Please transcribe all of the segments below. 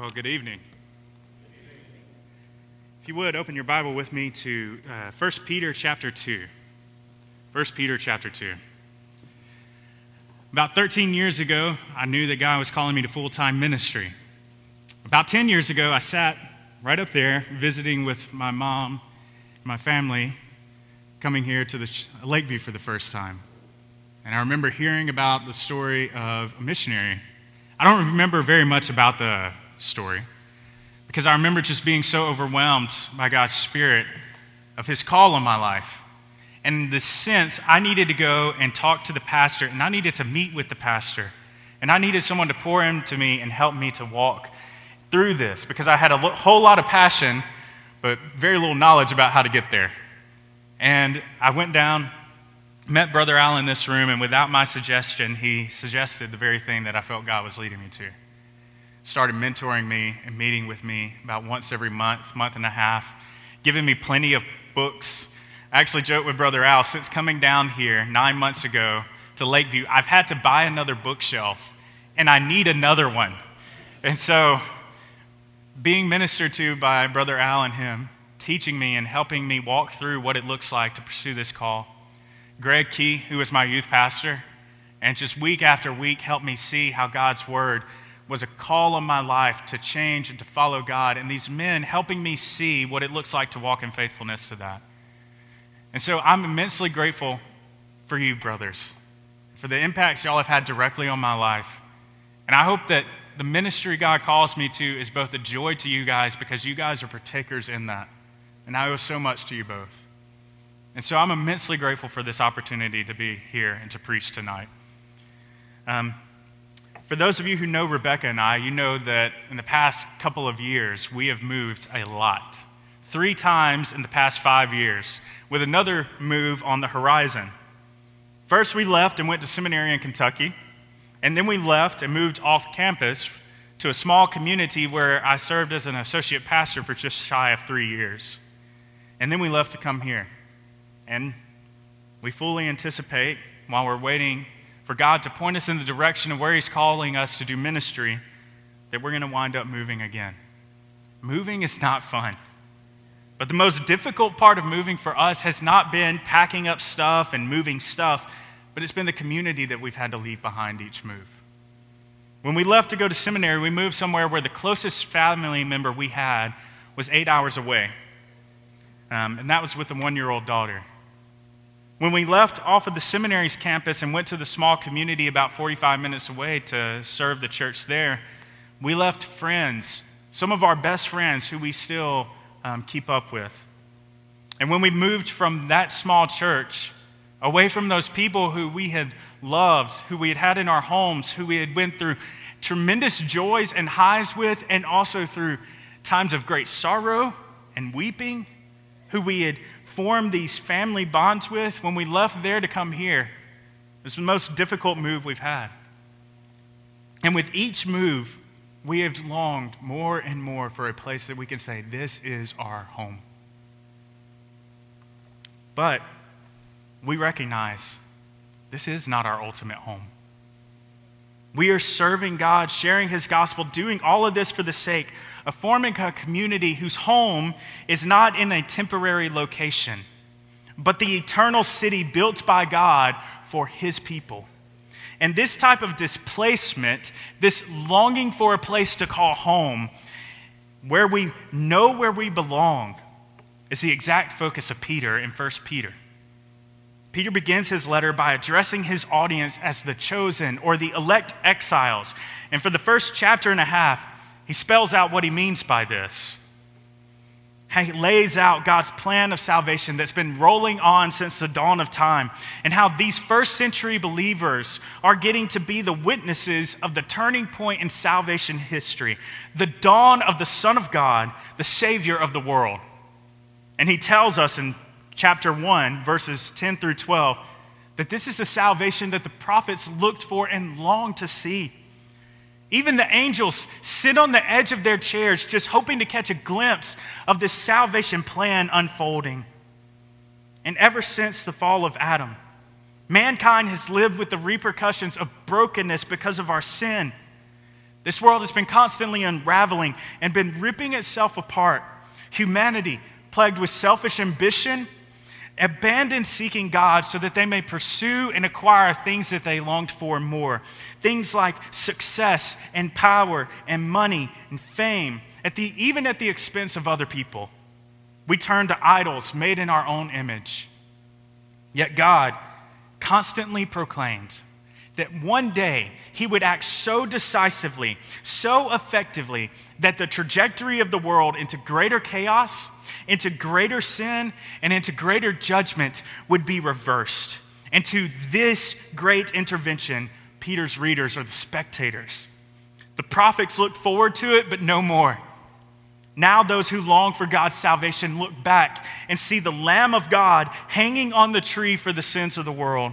Well, good evening. If you would, open your Bible with me to uh, 1 Peter chapter 2. 1 Peter chapter 2. About 13 years ago, I knew that God was calling me to full time ministry. About 10 years ago, I sat right up there visiting with my mom, my family, coming here to the Lakeview for the first time. And I remember hearing about the story of a missionary. I don't remember very much about the story because I remember just being so overwhelmed by God's Spirit of His call on my life. And the sense, I needed to go and talk to the pastor, and I needed to meet with the pastor. And I needed someone to pour into me and help me to walk through this because I had a whole lot of passion, but very little knowledge about how to get there. And I went down, met Brother Al in this room, and without my suggestion, he suggested the very thing that I felt God was leading me to. Started mentoring me and meeting with me about once every month, month and a half, giving me plenty of books. I actually joked with Brother Al, since coming down here nine months ago to Lakeview, I've had to buy another bookshelf, and I need another one. And so, being ministered to by Brother Al and him, teaching me and helping me walk through what it looks like to pursue this call. Greg Key, who was my youth pastor, and just week after week helped me see how God's word was a call on my life to change and to follow God. And these men helping me see what it looks like to walk in faithfulness to that. And so I'm immensely grateful for you, brothers, for the impacts y'all have had directly on my life. And I hope that the ministry God calls me to is both a joy to you guys because you guys are partakers in that. And I owe so much to you both. And so I'm immensely grateful for this opportunity to be here and to preach tonight. Um, for those of you who know Rebecca and I, you know that in the past couple of years, we have moved a lot. Three times in the past five years, with another move on the horizon. First, we left and went to seminary in Kentucky, and then we left and moved off campus to a small community where I served as an associate pastor for just shy of three years. And then we left to come here. And we fully anticipate, while we're waiting for God to point us in the direction of where He's calling us to do ministry, that we're going to wind up moving again. Moving is not fun. But the most difficult part of moving for us has not been packing up stuff and moving stuff, but it's been the community that we've had to leave behind each move. When we left to go to seminary, we moved somewhere where the closest family member we had was eight hours away, um, and that was with a one year old daughter. When we left off of the seminary's campus and went to the small community about 45 minutes away to serve the church there, we left friends, some of our best friends who we still um, keep up with. And when we moved from that small church, away from those people who we had loved, who we had had in our homes, who we had went through tremendous joys and highs with, and also through times of great sorrow and weeping, who we had formed these family bonds with, when we left there to come here, it was the most difficult move we've had. And with each move, we have longed more and more for a place that we can say, This is our home. But we recognize this is not our ultimate home. We are serving God, sharing His gospel, doing all of this for the sake of forming a community whose home is not in a temporary location, but the eternal city built by God for His people. And this type of displacement, this longing for a place to call home, where we know where we belong, is the exact focus of Peter in 1 Peter. Peter begins his letter by addressing his audience as the chosen or the elect exiles. And for the first chapter and a half, he spells out what he means by this. He lays out God's plan of salvation that's been rolling on since the dawn of time, and how these first century believers are getting to be the witnesses of the turning point in salvation history, the dawn of the Son of God, the Savior of the world. And he tells us in chapter 1, verses 10 through 12, that this is the salvation that the prophets looked for and longed to see. Even the angels sit on the edge of their chairs just hoping to catch a glimpse of this salvation plan unfolding. And ever since the fall of Adam, mankind has lived with the repercussions of brokenness because of our sin. This world has been constantly unraveling and been ripping itself apart. Humanity, plagued with selfish ambition, abandoned seeking God so that they may pursue and acquire things that they longed for more. Things like success and power and money and fame, at the, even at the expense of other people. We turn to idols made in our own image. Yet God constantly proclaims that one day he would act so decisively, so effectively, that the trajectory of the world into greater chaos, into greater sin, and into greater judgment would be reversed. And to this great intervention, Peter's readers are the spectators. The prophets looked forward to it, but no more. Now, those who long for God's salvation look back and see the Lamb of God hanging on the tree for the sins of the world.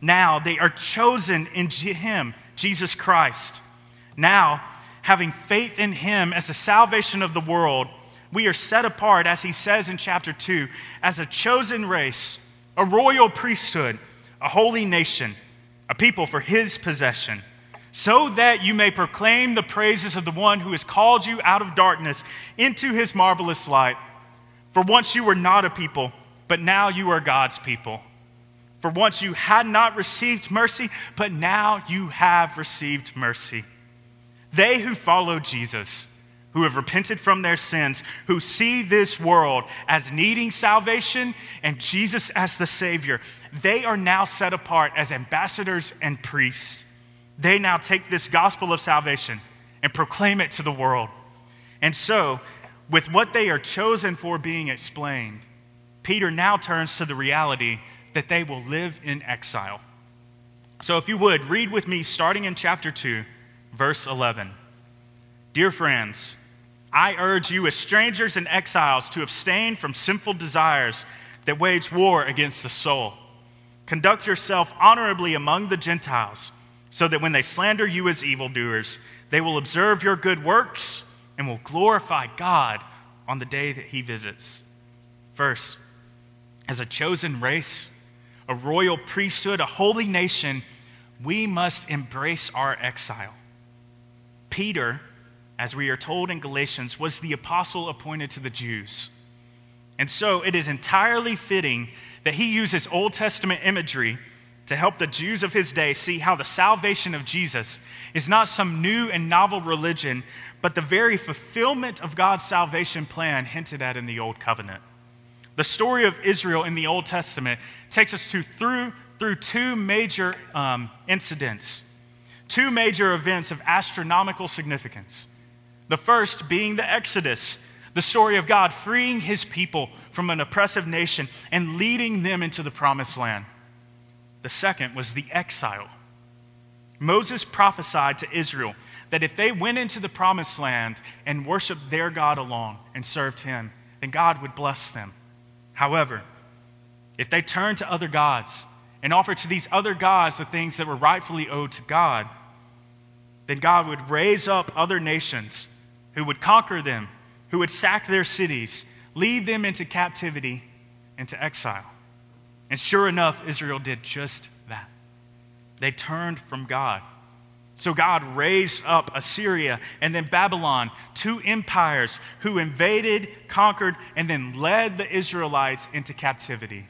Now they are chosen in Him, Jesus Christ. Now, having faith in Him as the salvation of the world, we are set apart, as He says in chapter 2, as a chosen race, a royal priesthood, a holy nation, a people for His possession, so that you may proclaim the praises of the one who has called you out of darkness into His marvelous light. For once you were not a people, but now you are God's people. For once you had not received mercy, but now you have received mercy. They who follow Jesus, who have repented from their sins, who see this world as needing salvation and Jesus as the Savior, they are now set apart as ambassadors and priests. They now take this gospel of salvation and proclaim it to the world. And so, with what they are chosen for being explained, Peter now turns to the reality that they will live in exile. So, if you would, read with me starting in chapter 2, verse 11. Dear friends, I urge you as strangers and exiles to abstain from sinful desires that wage war against the soul. Conduct yourself honorably among the Gentiles, so that when they slander you as evildoers, they will observe your good works and will glorify God on the day that he visits. First, as a chosen race, a royal priesthood, a holy nation, we must embrace our exile. Peter, as we are told in Galatians, was the apostle appointed to the Jews. And so it is entirely fitting that he uses Old Testament imagery to help the Jews of his day see how the salvation of Jesus is not some new and novel religion, but the very fulfillment of God's salvation plan hinted at in the Old Covenant. The story of Israel in the Old Testament takes us to through, through two major um, incidents, two major events of astronomical significance. The first being the Exodus, the story of God freeing his people from an oppressive nation and leading them into the promised land. The second was the exile. Moses prophesied to Israel that if they went into the promised land and worshiped their God alone and served him, then God would bless them. However, if they turned to other gods and offered to these other gods the things that were rightfully owed to God, then God would raise up other nations who would conquer them, who would sack their cities, lead them into captivity, into exile. And sure enough, Israel did just that. They turned from God. So God raised up Assyria and then Babylon, two empires who invaded, conquered, and then led the Israelites into captivity.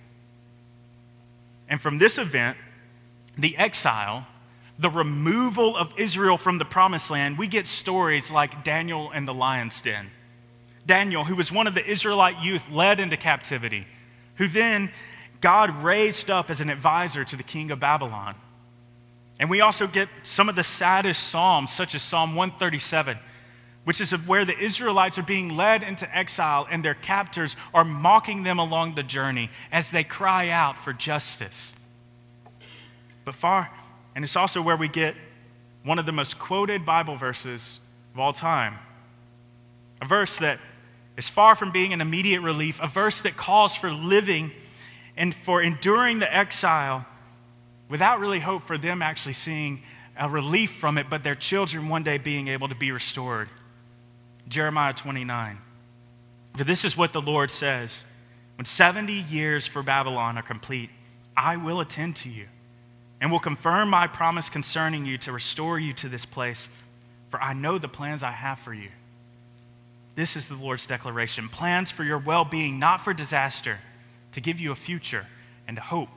And from this event, the exile, the removal of Israel from the promised land, we get stories like Daniel and the lion's den. Daniel, who was one of the Israelite youth led into captivity, who then God raised up as an advisor to the king of Babylon. And we also get some of the saddest Psalms, such as Psalm 137, which is where the Israelites are being led into exile and their captors are mocking them along the journey as they cry out for justice. But far, and it's also where we get one of the most quoted Bible verses of all time. A verse that is far from being an immediate relief, a verse that calls for living and for enduring the exile without really hope for them actually seeing a relief from it, but their children one day being able to be restored. Jeremiah 29. For this is what the Lord says When 70 years for Babylon are complete, I will attend to you and will confirm my promise concerning you to restore you to this place for I know the plans I have for you. This is the Lord's declaration plans for your well being, not for disaster, to give you a future and a hope.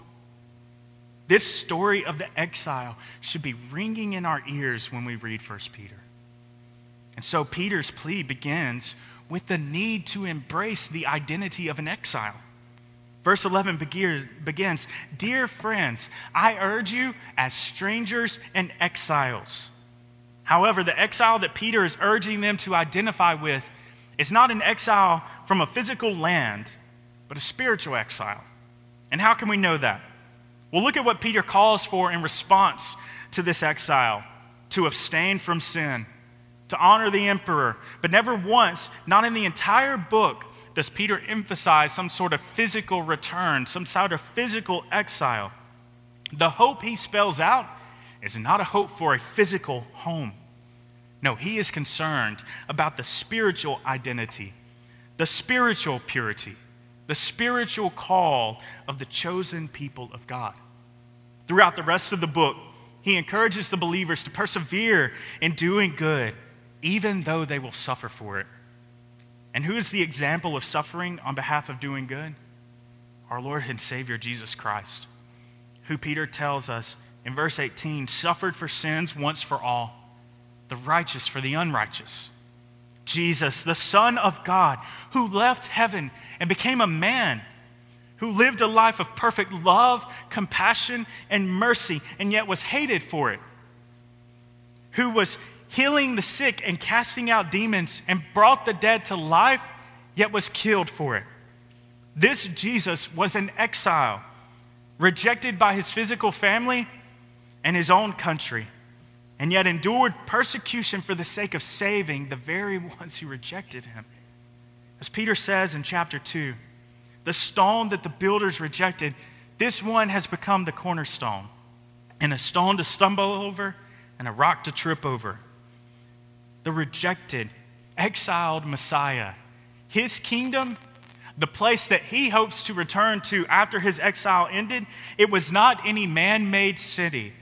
This story of the exile should be ringing in our ears when we read 1 Peter. And so Peter's plea begins with the need to embrace the identity of an exile. Verse 11 begins Dear friends, I urge you as strangers and exiles. However, the exile that Peter is urging them to identify with is not an exile from a physical land, but a spiritual exile. And how can we know that? Well, look at what Peter calls for in response to this exile to abstain from sin, to honor the emperor. But never once, not in the entire book, does Peter emphasize some sort of physical return, some sort of physical exile. The hope he spells out is not a hope for a physical home. No, he is concerned about the spiritual identity, the spiritual purity, the spiritual call of the chosen people of God. Throughout the rest of the book, he encourages the believers to persevere in doing good, even though they will suffer for it. And who is the example of suffering on behalf of doing good? Our Lord and Savior Jesus Christ, who Peter tells us in verse 18 suffered for sins once for all, the righteous for the unrighteous. Jesus, the Son of God, who left heaven and became a man, who lived a life of perfect love, compassion, and mercy, and yet was hated for it, who was healing the sick and casting out demons and brought the dead to life, yet was killed for it. This Jesus was an exile, rejected by his physical family and his own country, and yet endured persecution for the sake of saving the very ones who rejected him. As Peter says in chapter 2, the stone that the builders rejected, this one has become the cornerstone, and a stone to stumble over and a rock to trip over the rejected, exiled Messiah. His kingdom, the place that he hopes to return to after his exile ended, it was not any man made city,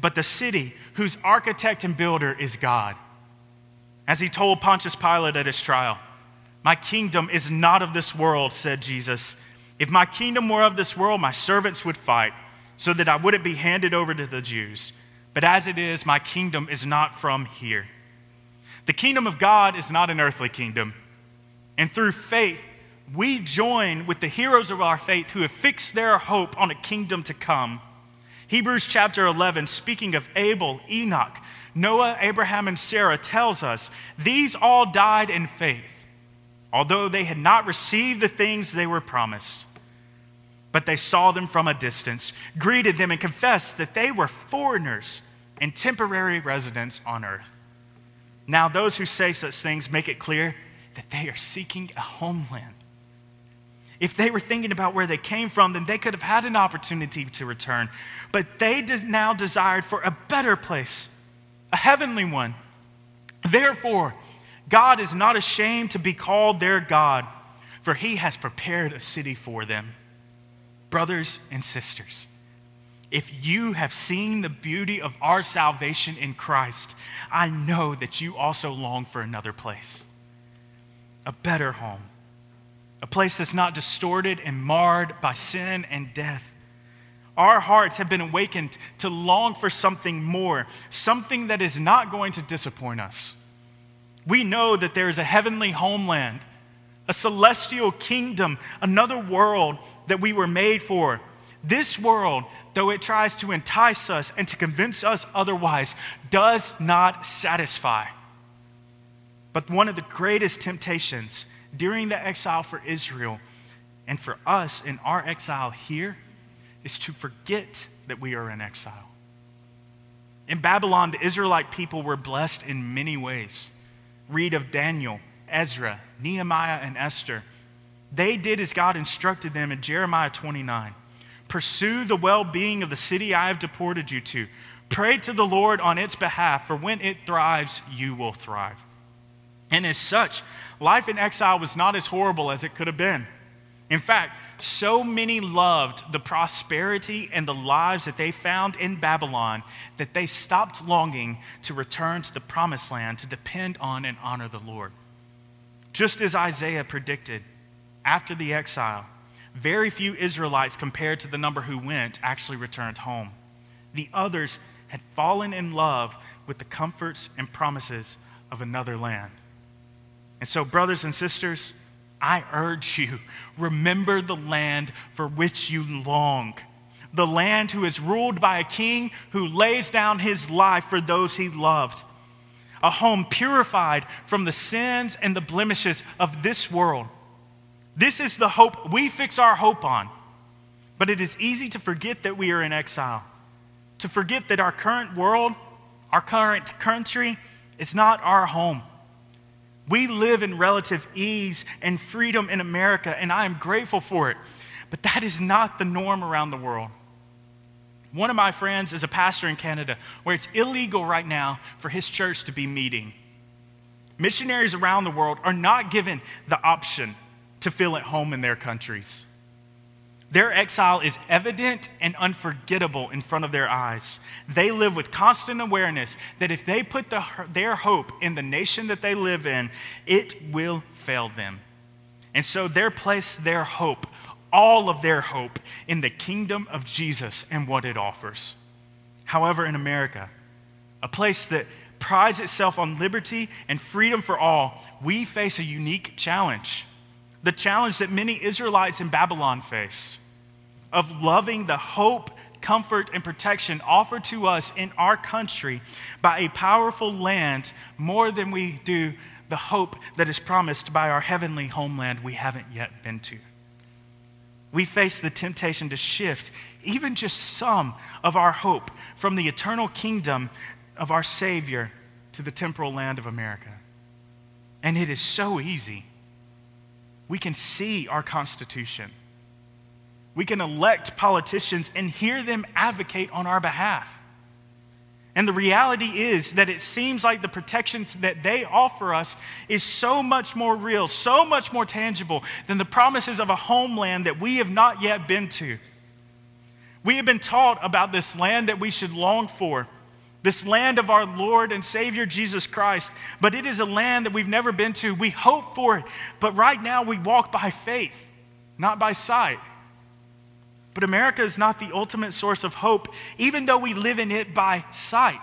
but the city whose architect and builder is God. As he told Pontius Pilate at his trial, My kingdom is not of this world, said Jesus. If my kingdom were of this world, my servants would fight so that I wouldn't be handed over to the Jews. But as it is, my kingdom is not from here. The kingdom of God is not an earthly kingdom. And through faith, we join with the heroes of our faith who have fixed their hope on a kingdom to come. Hebrews chapter 11, speaking of Abel, Enoch, Noah, Abraham, and Sarah, tells us these all died in faith, although they had not received the things they were promised. But they saw them from a distance, greeted them, and confessed that they were foreigners and temporary residents on earth. Now, those who say such things make it clear that they are seeking a homeland. If they were thinking about where they came from, then they could have had an opportunity to return. But they now desired for a better place, a heavenly one. Therefore, God is not ashamed to be called their God, for he has prepared a city for them. Brothers and sisters, if you have seen the beauty of our salvation in Christ, I know that you also long for another place, a better home, a place that's not distorted and marred by sin and death. Our hearts have been awakened to long for something more, something that is not going to disappoint us. We know that there is a heavenly homeland, a celestial kingdom, another world that we were made for. This world though it tries to entice us and to convince us otherwise, does not satisfy. But one of the greatest temptations during the exile for Israel and for us in our exile here is to forget that we are in exile. In Babylon, the Israelite people were blessed in many ways. Read of Daniel, Ezra, Nehemiah, and Esther. They did as God instructed them in Jeremiah 29. Pursue the well being of the city I have deported you to. Pray to the Lord on its behalf, for when it thrives, you will thrive. And as such, life in exile was not as horrible as it could have been. In fact, so many loved the prosperity and the lives that they found in Babylon that they stopped longing to return to the promised land to depend on and honor the Lord. Just as Isaiah predicted, after the exile, very few Israelites, compared to the number who went, actually returned home. The others had fallen in love with the comforts and promises of another land. And so, brothers and sisters, I urge you, remember the land for which you long. The land who is ruled by a king who lays down his life for those he loved. A home purified from the sins and the blemishes of this world. This is the hope we fix our hope on. But it is easy to forget that we are in exile, to forget that our current world, our current country, is not our home. We live in relative ease and freedom in America, and I am grateful for it. But that is not the norm around the world. One of my friends is a pastor in Canada where it's illegal right now for his church to be meeting. Missionaries around the world are not given the option to feel at home in their countries. Their exile is evident and unforgettable in front of their eyes. They live with constant awareness that if they put the, their hope in the nation that they live in, it will fail them. And so they place their hope, all of their hope, in the kingdom of Jesus and what it offers. However, in America, a place that prides itself on liberty and freedom for all, we face a unique challenge the challenge that many Israelites in Babylon faced of loving the hope, comfort, and protection offered to us in our country by a powerful land more than we do the hope that is promised by our heavenly homeland we haven't yet been to. We face the temptation to shift even just some of our hope from the eternal kingdom of our Savior to the temporal land of America. And it is so easy we can see our Constitution. We can elect politicians and hear them advocate on our behalf. And the reality is that it seems like the protections that they offer us is so much more real, so much more tangible than the promises of a homeland that we have not yet been to. We have been taught about this land that we should long for, this land of our Lord and Savior Jesus Christ, but it is a land that we've never been to. We hope for it, but right now we walk by faith, not by sight. But America is not the ultimate source of hope, even though we live in it by sight.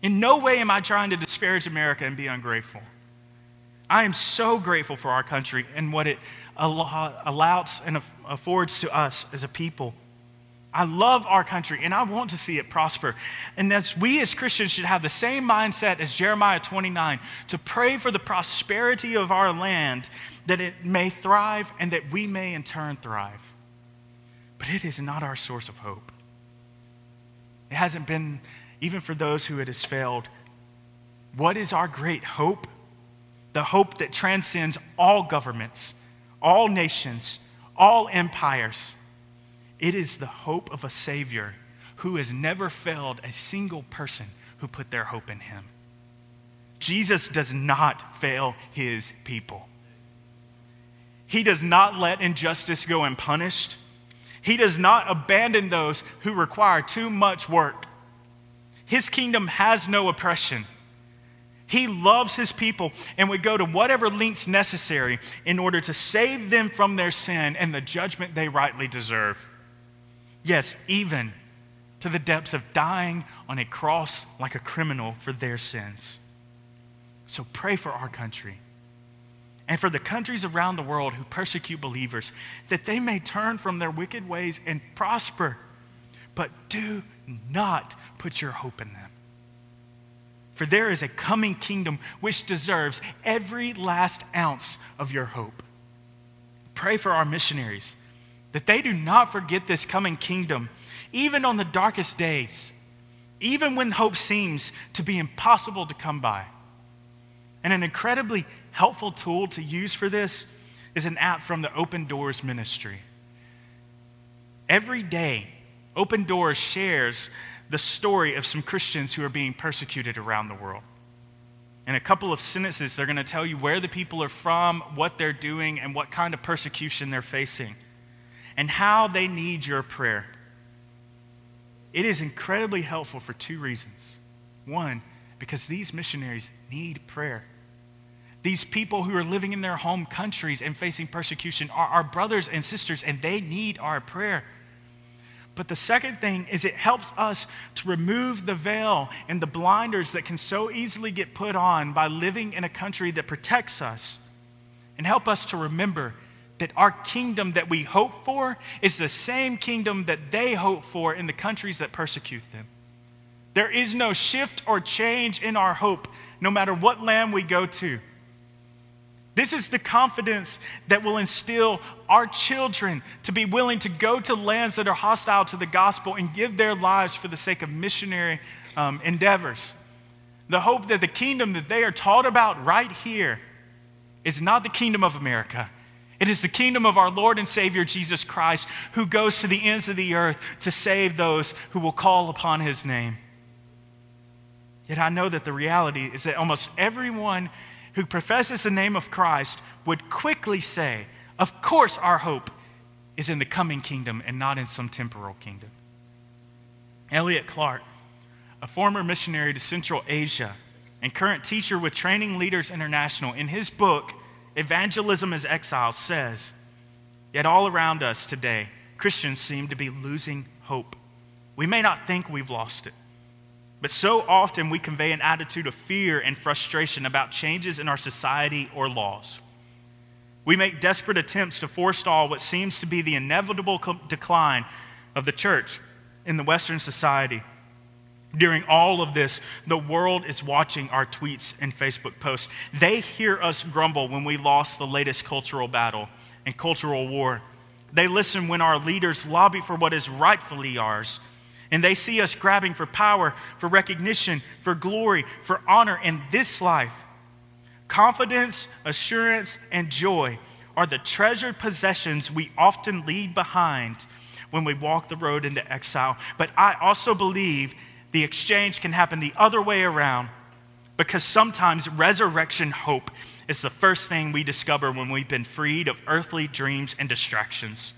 In no way am I trying to disparage America and be ungrateful. I am so grateful for our country and what it allows and affords to us as a people. I love our country and I want to see it prosper. And that's we as Christians should have the same mindset as Jeremiah 29 to pray for the prosperity of our land that it may thrive and that we may in turn thrive. But it is not our source of hope. It hasn't been, even for those who it has failed. What is our great hope? The hope that transcends all governments, all nations, all empires it is the hope of a Savior who has never failed a single person who put their hope in him. Jesus does not fail his people. He does not let injustice go unpunished. He does not abandon those who require too much work. His kingdom has no oppression. He loves his people and would go to whatever lengths necessary in order to save them from their sin and the judgment they rightly deserve. Yes, even to the depths of dying on a cross like a criminal for their sins. So pray for our country and for the countries around the world who persecute believers, that they may turn from their wicked ways and prosper. But do not put your hope in them. For there is a coming kingdom which deserves every last ounce of your hope. Pray for our missionaries that they do not forget this coming kingdom, even on the darkest days, even when hope seems to be impossible to come by. And an incredibly helpful tool to use for this is an app from the Open Doors Ministry. Every day, Open Doors shares the story of some Christians who are being persecuted around the world. In a couple of sentences, they're going to tell you where the people are from, what they're doing, and what kind of persecution they're facing, and how they need your prayer. It is incredibly helpful for two reasons. One, because these missionaries need prayer. These people who are living in their home countries and facing persecution are our brothers and sisters, and they need our prayer. But the second thing is it helps us to remove the veil and the blinders that can so easily get put on by living in a country that protects us and help us to remember that our kingdom that we hope for is the same kingdom that they hope for in the countries that persecute them. There is no shift or change in our hope, no matter what land we go to. This is the confidence that will instill our children to be willing to go to lands that are hostile to the gospel and give their lives for the sake of missionary um, endeavors. The hope that the kingdom that they are taught about right here is not the kingdom of America. It is the kingdom of our Lord and Savior Jesus Christ, who goes to the ends of the earth to save those who will call upon his name. Yet I know that the reality is that almost everyone who professes the name of Christ would quickly say, Of course, our hope is in the coming kingdom and not in some temporal kingdom. Elliot Clark, a former missionary to Central Asia and current teacher with Training Leaders International, in his book, Evangelism as Exile, says, Yet all around us today, Christians seem to be losing hope. We may not think we've lost it, but so often we convey an attitude of fear and frustration about changes in our society or laws. We make desperate attempts to forestall what seems to be the inevitable decline of the church in the Western society. During all of this, the world is watching our tweets and Facebook posts. They hear us grumble when we lost the latest cultural battle and cultural war. They listen when our leaders lobby for what is rightfully ours and they see us grabbing for power, for recognition, for glory, for honor in this life. Confidence, assurance, and joy are the treasured possessions we often leave behind when we walk the road into exile. But I also believe the exchange can happen the other way around because sometimes resurrection hope is the first thing we discover when we've been freed of earthly dreams and distractions.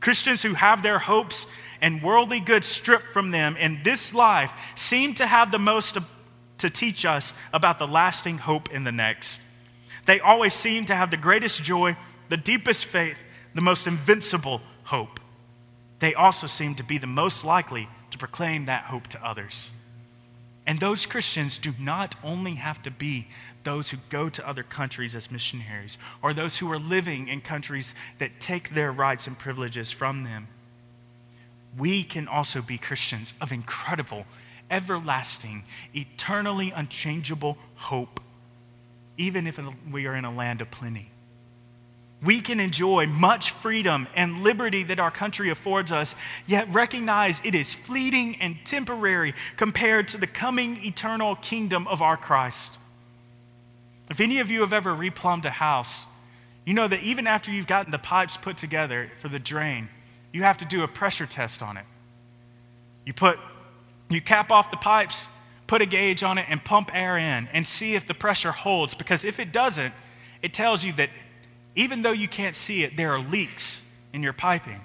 Christians who have their hopes and worldly goods stripped from them in this life seem to have the most to, teach us about the lasting hope in the next. They always seem to have the greatest joy, the deepest faith, the most invincible hope. They also seem to be the most likely to proclaim that hope to others. And those Christians do not only have to be those who go to other countries as missionaries or those who are living in countries that take their rights and privileges from them we can also be Christians of incredible, everlasting, eternally unchangeable hope, even if we are in a land of plenty. We can enjoy much freedom and liberty that our country affords us, yet recognize it is fleeting and temporary compared to the coming eternal kingdom of our Christ. If any of you have ever replumbed a house, you know that even after you've gotten the pipes put together for the drain, you have to do a pressure test on it. You put, you cap off the pipes, put a gauge on it, and pump air in and see if the pressure holds. Because if it doesn't, it tells you that even though you can't see it, there are leaks in your piping.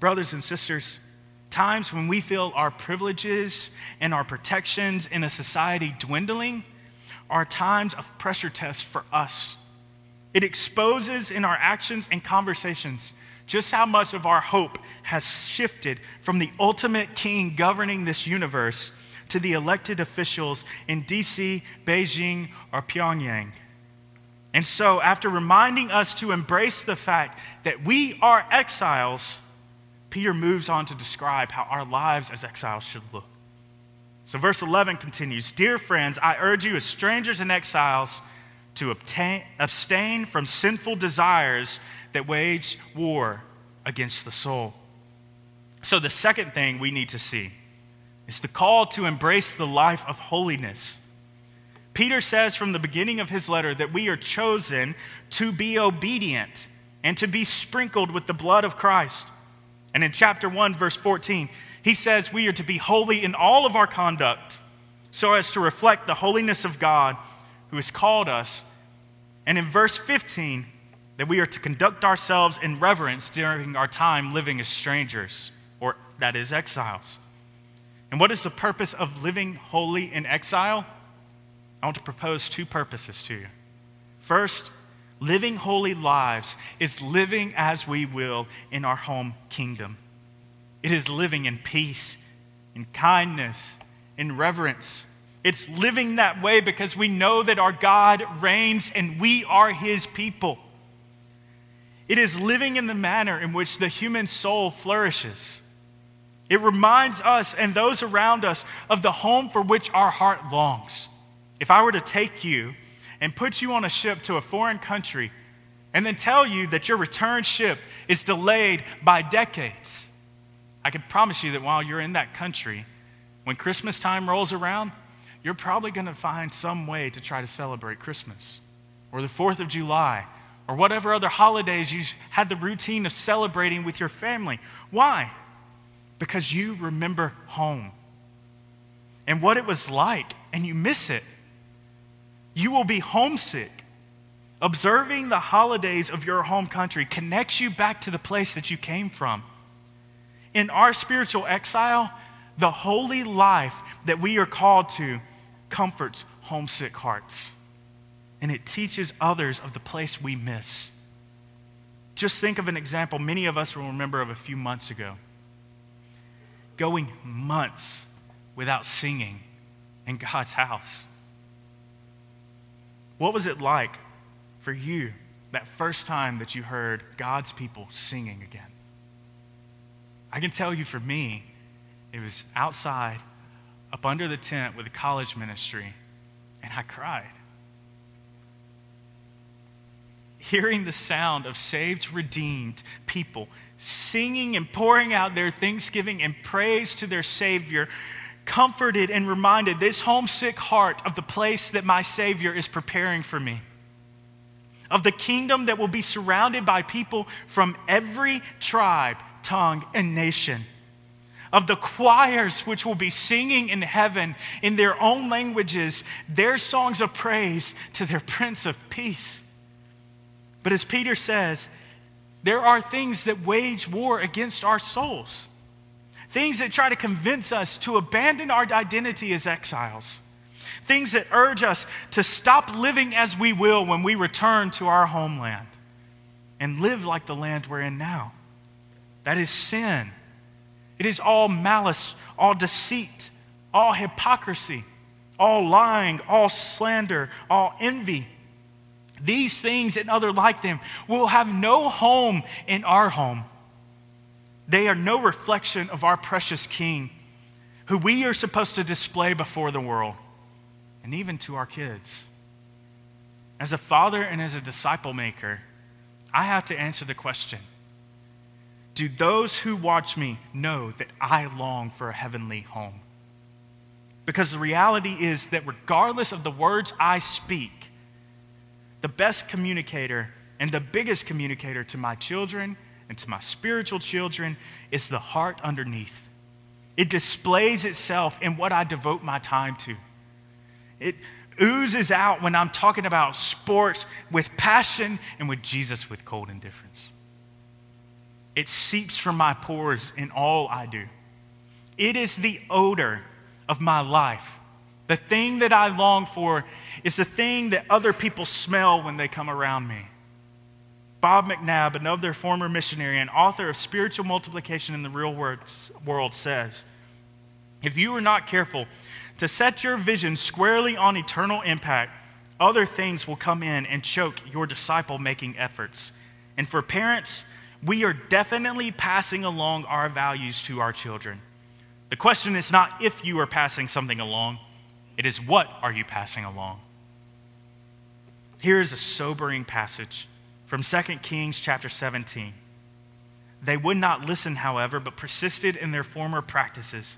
Brothers and sisters, times when we feel our privileges and our protections in a society dwindling are times of pressure tests for us. It exposes in our actions and conversations just how much of our hope has shifted from the ultimate king governing this universe to the elected officials in DC, Beijing, or Pyongyang. And so, after reminding us to embrace the fact that we are exiles, Peter moves on to describe how our lives as exiles should look. So, verse 11 continues Dear friends, I urge you as strangers and exiles to obtain, abstain from sinful desires that wage war against the soul. So, the second thing we need to see is the call to embrace the life of holiness. Peter says from the beginning of his letter that we are chosen to be obedient and to be sprinkled with the blood of Christ. And in chapter 1, verse 14, he says we are to be holy in all of our conduct, so as to reflect the holiness of God who has called us. And in verse 15, that we are to conduct ourselves in reverence during our time living as strangers, or that is, exiles. And what is the purpose of living holy in exile? I want to propose two purposes to you. First, living holy lives is living as we will in our home kingdom. It is living in peace, in kindness, in reverence. It's living that way because we know that our God reigns and we are his people. It is living in the manner in which the human soul flourishes. It reminds us and those around us of the home for which our heart longs. If I were to take you and put you on a ship to a foreign country and then tell you that your return ship is delayed by decades, I can promise you that while you're in that country, when Christmas time rolls around, you're probably going to find some way to try to celebrate Christmas or the 4th of July or whatever other holidays you had the routine of celebrating with your family. Why? Because you remember home and what it was like, and you miss it. You will be homesick. Observing the holidays of your home country connects you back to the place that you came from. In our spiritual exile, the holy life that we are called to comforts homesick hearts. And it teaches others of the place we miss. Just think of an example many of us will remember of a few months ago. Going months without singing in God's house. What was it like for you that first time that you heard God's people singing again? I can tell you for me, it was outside, up under the tent with the college ministry, and I cried. Hearing the sound of saved, redeemed people singing and pouring out their thanksgiving and praise to their Savior comforted and reminded this homesick heart of the place that my Savior is preparing for me, of the kingdom that will be surrounded by people from every tribe, tongue, and nation, of the choirs which will be singing in heaven in their own languages their songs of praise to their Prince of Peace. But as Peter says, there are things that wage war against our souls things that try to convince us to abandon our identity as exiles, things that urge us to stop living as we will when we return to our homeland and live like the land we're in now. That is sin. It is all malice, all deceit, all hypocrisy, all lying, all slander, all envy. These things and other like them will have no home in our home. They are no reflection of our precious King, who we are supposed to display before the world and even to our kids. As a father and as a disciple maker, I have to answer the question Do those who watch me know that I long for a heavenly home? Because the reality is that regardless of the words I speak, the best communicator and the biggest communicator to my children and to my spiritual children is the heart underneath. It displays itself in what I devote my time to. It oozes out when I'm talking about sports with passion and with Jesus with cold indifference. It seeps from my pores in all I do. It is the odor of my life. The thing that I long for is the thing that other people smell when they come around me. Bob McNabb, another former missionary and author of Spiritual Multiplication in the Real World, says If you are not careful to set your vision squarely on eternal impact, other things will come in and choke your disciple making efforts. And for parents, we are definitely passing along our values to our children. The question is not if you are passing something along, it is what are you passing along. Here is a sobering passage from 2 Kings chapter 17. They would not listen, however, but persisted in their former practices.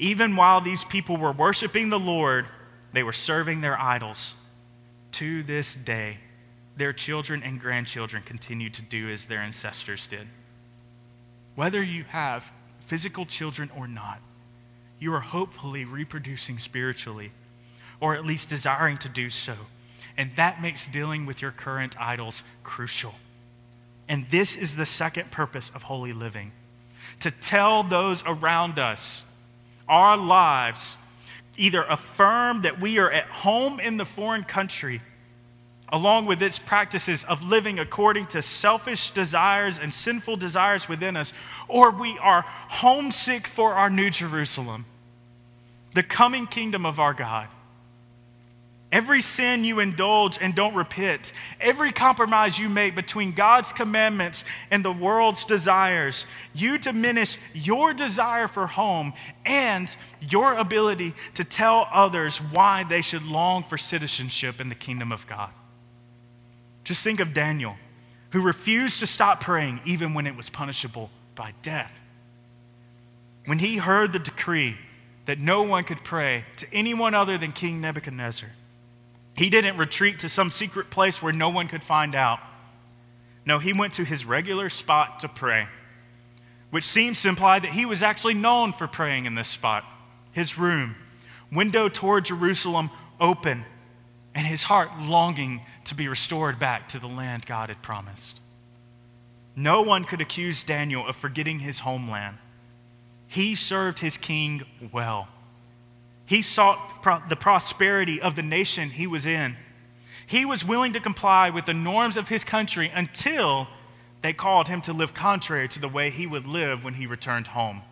Even while these people were worshiping the Lord, they were serving their idols. To this day, their children and grandchildren continue to do as their ancestors did. Whether you have physical children or not, you are hopefully reproducing spiritually, or at least desiring to do so. And that makes dealing with your current idols crucial. And this is the second purpose of holy living to tell those around us our lives either affirm that we are at home in the foreign country, along with its practices of living according to selfish desires and sinful desires within us, or we are homesick for our new Jerusalem, the coming kingdom of our God. Every sin you indulge and don't repent, every compromise you make between God's commandments and the world's desires, you diminish your desire for home and your ability to tell others why they should long for citizenship in the kingdom of God. Just think of Daniel, who refused to stop praying even when it was punishable by death. When he heard the decree that no one could pray to anyone other than King Nebuchadnezzar, he didn't retreat to some secret place where no one could find out. No, he went to his regular spot to pray, which seems to imply that he was actually known for praying in this spot his room, window toward Jerusalem open, and his heart longing to be restored back to the land God had promised. No one could accuse Daniel of forgetting his homeland. He served his king well. He sought pro- the prosperity of the nation he was in. He was willing to comply with the norms of his country until they called him to live contrary to the way he would live when he returned home.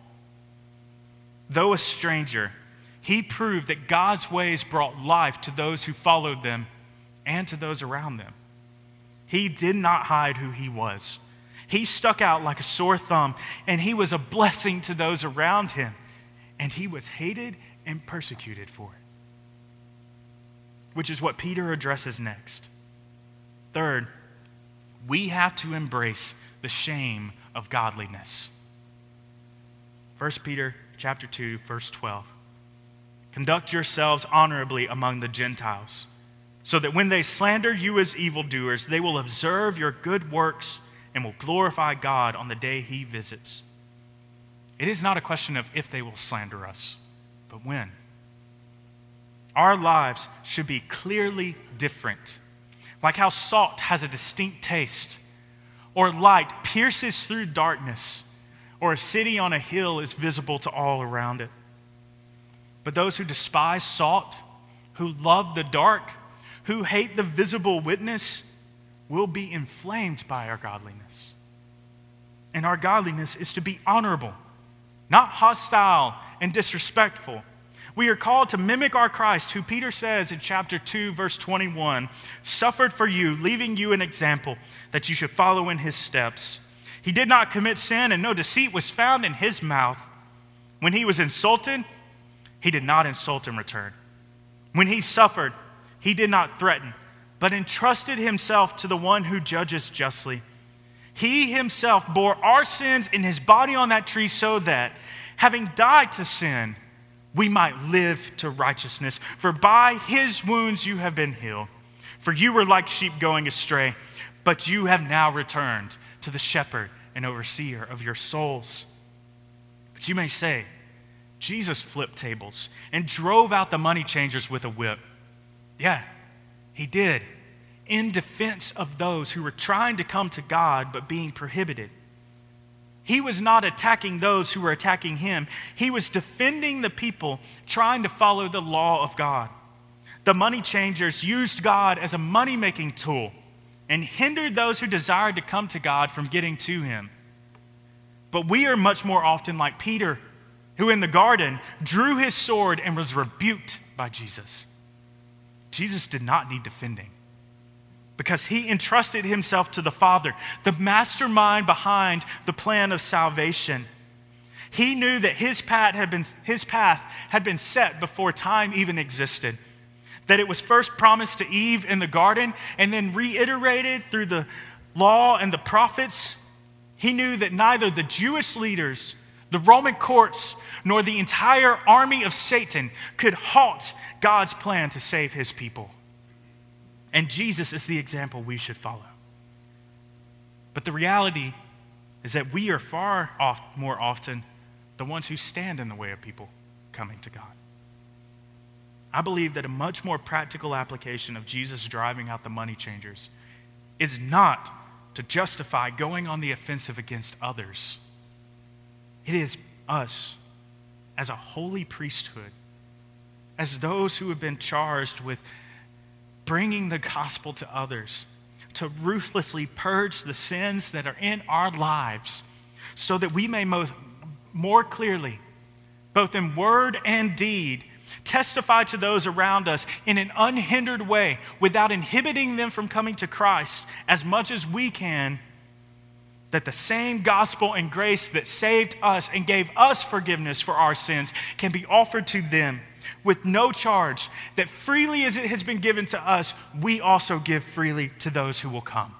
Though a stranger, he proved that God's ways brought life to those who followed them and to those around them. He did not hide who he was. He stuck out like a sore thumb, and he was a blessing to those around him. And he was hated and persecuted for it. Which is what Peter addresses next. Third, we have to embrace the shame of godliness. 1 Peter chapter 2 verse 12. Conduct yourselves honorably among the Gentiles, so that when they slander you as evildoers, they will observe your good works and will glorify God on the day he visits. It is not a question of if they will slander us but when. Our lives should be clearly different. Like how salt has a distinct taste, or light pierces through darkness, or a city on a hill is visible to all around it. But those who despise salt, who love the dark, who hate the visible witness, will be inflamed by our godliness. And our godliness is to be honorable, not hostile and disrespectful. We are called to mimic our Christ, who Peter says in chapter 2, verse 21 suffered for you, leaving you an example that you should follow in his steps. He did not commit sin, and no deceit was found in his mouth. When he was insulted, he did not insult in return. When he suffered, he did not threaten, but entrusted himself to the one who judges justly. He himself bore our sins in his body on that tree so that having died to sin, we might live to righteousness. For by his wounds you have been healed. For you were like sheep going astray, but you have now returned to the shepherd and overseer of your souls. But you may say, Jesus flipped tables and drove out the money changers with a whip. Yeah, he did, in defense of those who were trying to come to God but being prohibited. He was not attacking those who were attacking him. He was defending the people trying to follow the law of God. The money changers used God as a money making tool and hindered those who desired to come to God from getting to him. But we are much more often like Peter, who in the garden drew his sword and was rebuked by Jesus. Jesus did not need defending because he entrusted himself to the Father, the mastermind behind the plan of salvation. He knew that his path had been, his path had been set before time even existed. That it was first promised to Eve in the garden and then reiterated through the law and the prophets. He knew that neither the Jewish leaders, the Roman courts, nor the entire army of Satan could halt God's plan to save his people. And Jesus is the example we should follow. But the reality is that we are far off, more often the ones who stand in the way of people. coming to God. I believe that a much more practical application of Jesus driving out the money changers is not to justify going on the offensive against others. It is us as a holy priesthood, as those who have been charged with bringing the gospel to others, to ruthlessly purge the sins that are in our lives so that we may more clearly, both in word and deed, testify to those around us in an unhindered way without inhibiting them from coming to Christ as much as we can. That the same gospel and grace that saved us and gave us forgiveness for our sins can be offered to them with no charge. That freely as it has been given to us, we also give freely to those who will come.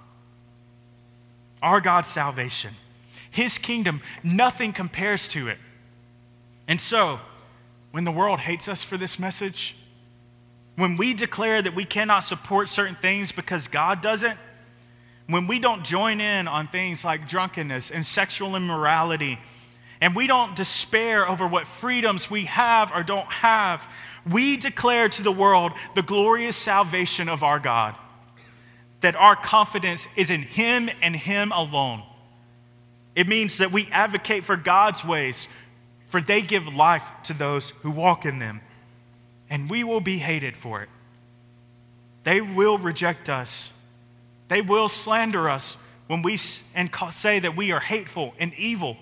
Our God's salvation, His kingdom, nothing compares to it. And so, when the world hates us for this message, when we declare that we cannot support certain things because God doesn't, when we don't join in on things like drunkenness and sexual immorality, and we don't despair over what freedoms we have or don't have, we declare to the world the glorious salvation of our God. That our confidence is in Him and Him alone. It means that we advocate for God's ways, for they give life to those who walk in them. And we will be hated for it. They will reject us. They will slander us when we and say that we are hateful and evil.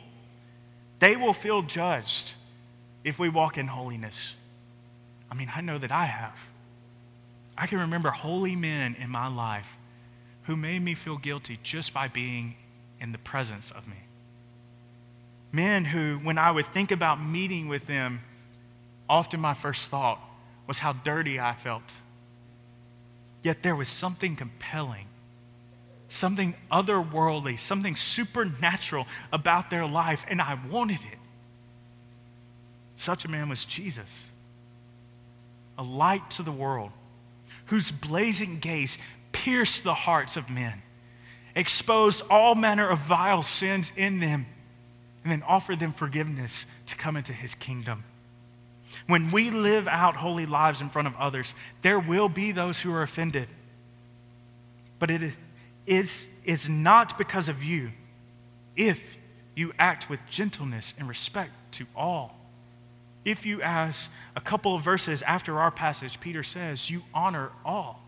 They will feel judged if we walk in holiness. I mean, I know that I have. I can remember holy men in my life who made me feel guilty just by being in the presence of me. Men who, when I would think about meeting with them, often my first thought was how dirty I felt. Yet there was something compelling, something otherworldly, something supernatural about their life, and I wanted it. Such a man was Jesus, a light to the world, whose blazing gaze pierced the hearts of men, exposed all manner of vile sins in them and then offered them forgiveness to come into his kingdom. When we live out holy lives in front of others, there will be those who are offended. But it is, is not because of you if you act with gentleness and respect to all. If you, as a couple of verses after our passage, Peter says, you honor all.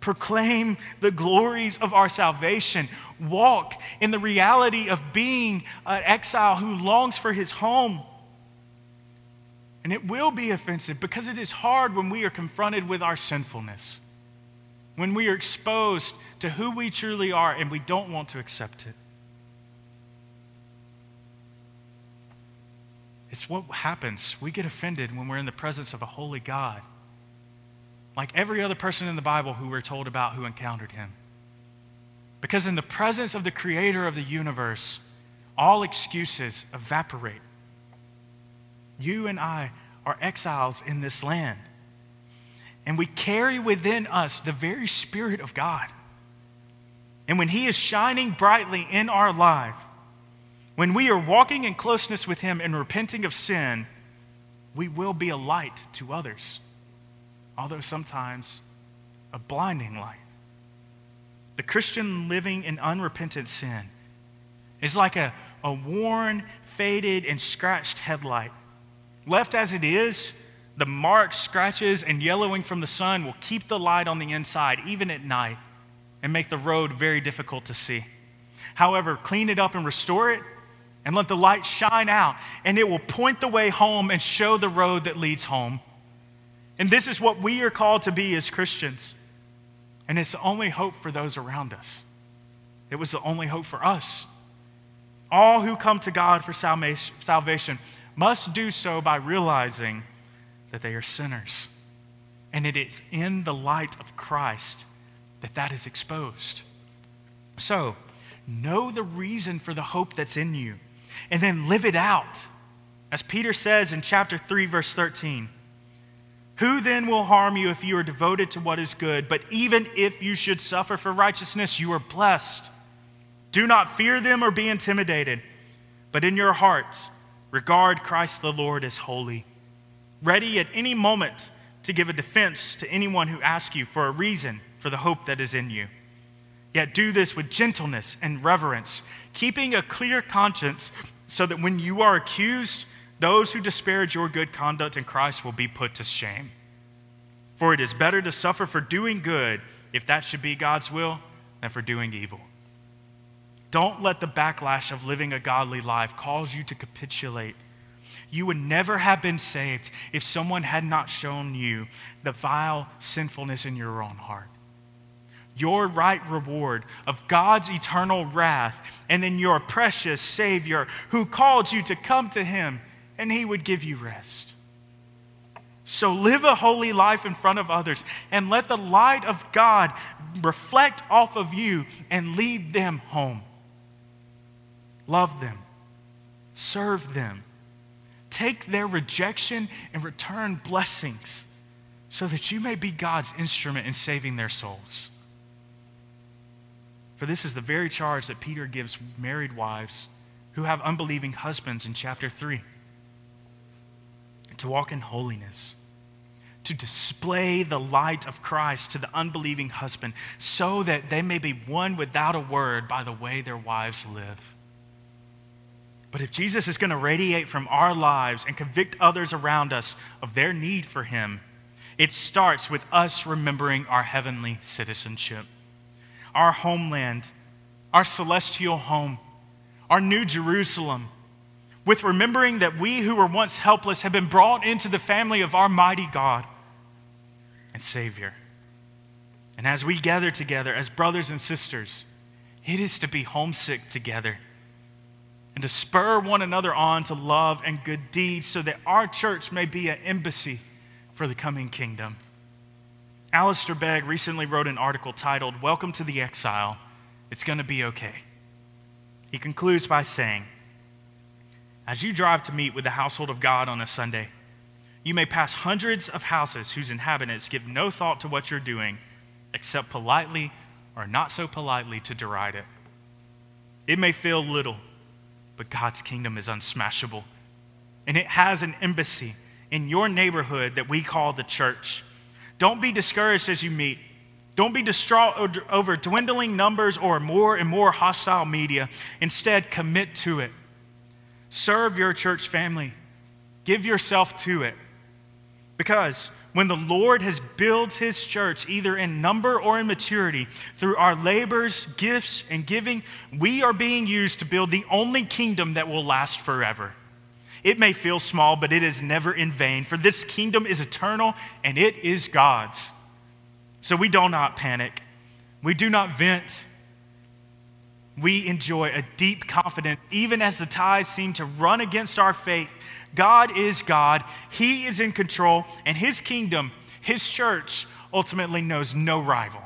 Proclaim the glories of our salvation. Walk in the reality of being an exile who longs for his home. And it will be offensive because it is hard when we are confronted with our sinfulness, when we are exposed to who we truly are and we don't want to accept it. It's what happens. We get offended when we're in the presence of a holy God like every other person in the Bible who we're told about who encountered him. Because in the presence of the creator of the universe, all excuses evaporate. You and I are exiles in this land. And we carry within us the very Spirit of God. And when He is shining brightly in our life, when we are walking in closeness with Him and repenting of sin, we will be a light to others although sometimes a blinding light. The Christian living in unrepentant sin is like a, a worn, faded, and scratched headlight. Left as it is, the marks, scratches, and yellowing from the sun will keep the light on the inside, even at night, and make the road very difficult to see. However, clean it up and restore it, and let the light shine out, and it will point the way home and show the road that leads home. And this is what we are called to be as Christians. And it's the only hope for those around us. It was the only hope for us. All who come to God for salvation must do so by realizing that they are sinners. And it is in the light of Christ that that is exposed. So, know the reason for the hope that's in you and then live it out. As Peter says in chapter 3, verse 13. Who then will harm you if you are devoted to what is good? But even if you should suffer for righteousness, you are blessed. Do not fear them or be intimidated, but in your hearts, Regard Christ the Lord as holy, ready at any moment to give a defense to anyone who asks you for a reason for the hope that is in you. Yet do this with gentleness and reverence, keeping a clear conscience, so that when you are accused, those who disparage your good conduct in Christ will be put to shame. For it is better to suffer for doing good, if that should be God's will, than for doing evil. Don't let the backlash of living a godly life cause you to capitulate. You would never have been saved if someone had not shown you the vile sinfulness in your own heart. Your right reward of God's eternal wrath, and then your precious Savior who called you to come to Him, and He would give you rest. So live a holy life in front of others and let the light of God reflect off of you and lead them home. Love them, serve them, take their rejection and return blessings so that you may be God's instrument in saving their souls. For this is the very charge that Peter gives married wives who have unbelieving husbands in chapter 3 to walk in holiness to display the light of Christ to the unbelieving husband so that they may be won without a word by the way their wives live. But if Jesus is going to radiate from our lives and convict others around us of their need for him, it starts with us remembering our heavenly citizenship, our homeland, our celestial home, our new Jerusalem, with remembering that we who were once helpless have been brought into the family of our mighty God and Savior. And as we gather together as brothers and sisters, it is to be homesick together and to spur one another on to love and good deeds so that our church may be an embassy for the coming kingdom. Alistair Begg recently wrote an article titled, Welcome to the Exile. It's going to be okay. He concludes by saying, As you drive to meet with the household of God on a Sunday, you may pass hundreds of houses whose inhabitants give no thought to what you're doing, except politely or not so politely to deride it. It may feel little, but God's kingdom is unsmashable. And it has an embassy in your neighborhood that we call the church. Don't be discouraged as you meet. Don't be distraught over dwindling numbers or more and more hostile media. Instead, commit to it. Serve your church family. Give yourself to it. Because when the Lord has built his church, either in number or in maturity, through our labors, gifts, and giving, we are being used to build the only kingdom that will last forever. It may feel small, but it is never in vain, for this kingdom is eternal and it is God's. So we do not panic. We do not vent. We enjoy a deep confidence, even as the tides seem to run against our faith God is God, He is in control, and His kingdom, His church, ultimately knows no rival.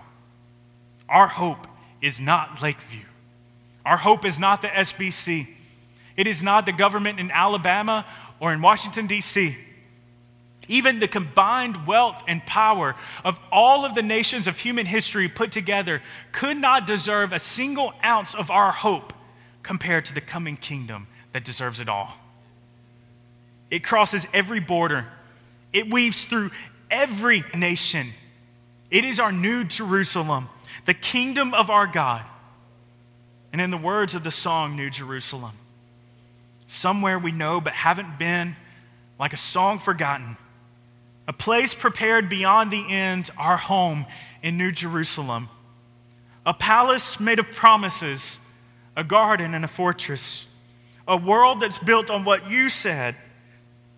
Our hope is not Lakeview. Our hope is not the SBC. It is not the government in Alabama or in Washington, D.C. Even the combined wealth and power of all of the nations of human history put together could not deserve a single ounce of our hope compared to the coming kingdom that deserves it all. It crosses every border, it weaves through every nation. It is our new Jerusalem, the kingdom of our God. And in the words of the song, New Jerusalem, somewhere we know but haven't been, like a song forgotten, a place prepared beyond the end, our home in New Jerusalem, a palace made of promises, a garden and a fortress, a world that's built on what you said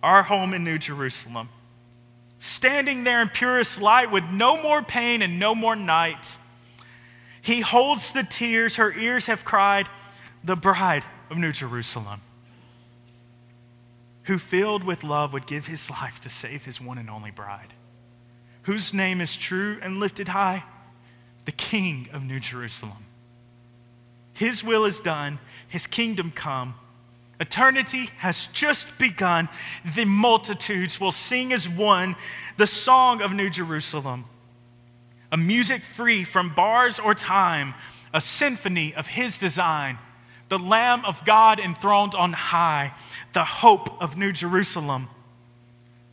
our home in New Jerusalem. Standing there in purest light with no more pain and no more night. He holds the tears her ears have cried, the bride of New Jerusalem, who filled with love would give his life to save his one and only bride, whose name is true and lifted high, the King of New Jerusalem. His will is done, his kingdom come Eternity has just begun. The multitudes will sing as one the song of New Jerusalem, a music free from bars or time, a symphony of His design. the Lamb of God enthroned on high, the hope of New Jerusalem,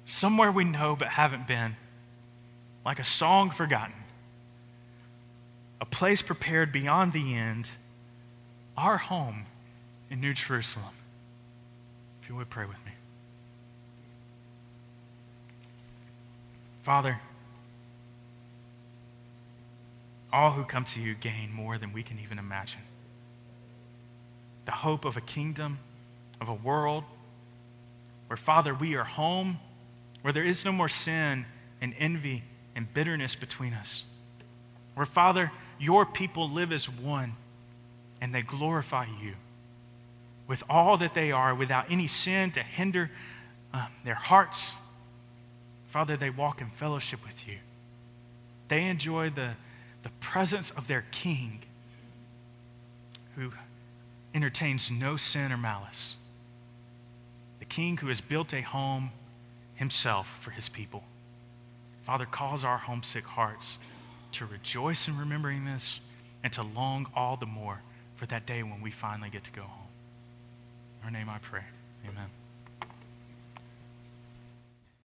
somewhere we know but haven't been, like a song forgotten, a place prepared beyond the end, our home in New Jerusalem. You would pray with me. Father, all who come to you gain more than we can even imagine. The hope of a kingdom, of a world where, Father, we are home, where there is no more sin and envy and bitterness between us. Where, Father, your people live as one and they glorify you with all that they are without any sin to hinder uh, their hearts. Father, they walk in fellowship with you. They enjoy the, the presence of their King who entertains no sin or malice. The King who has built a home himself for his people. Father, cause our homesick hearts to rejoice in remembering this and to long all the more for that day when we finally get to go home. Our name I pray. Amen.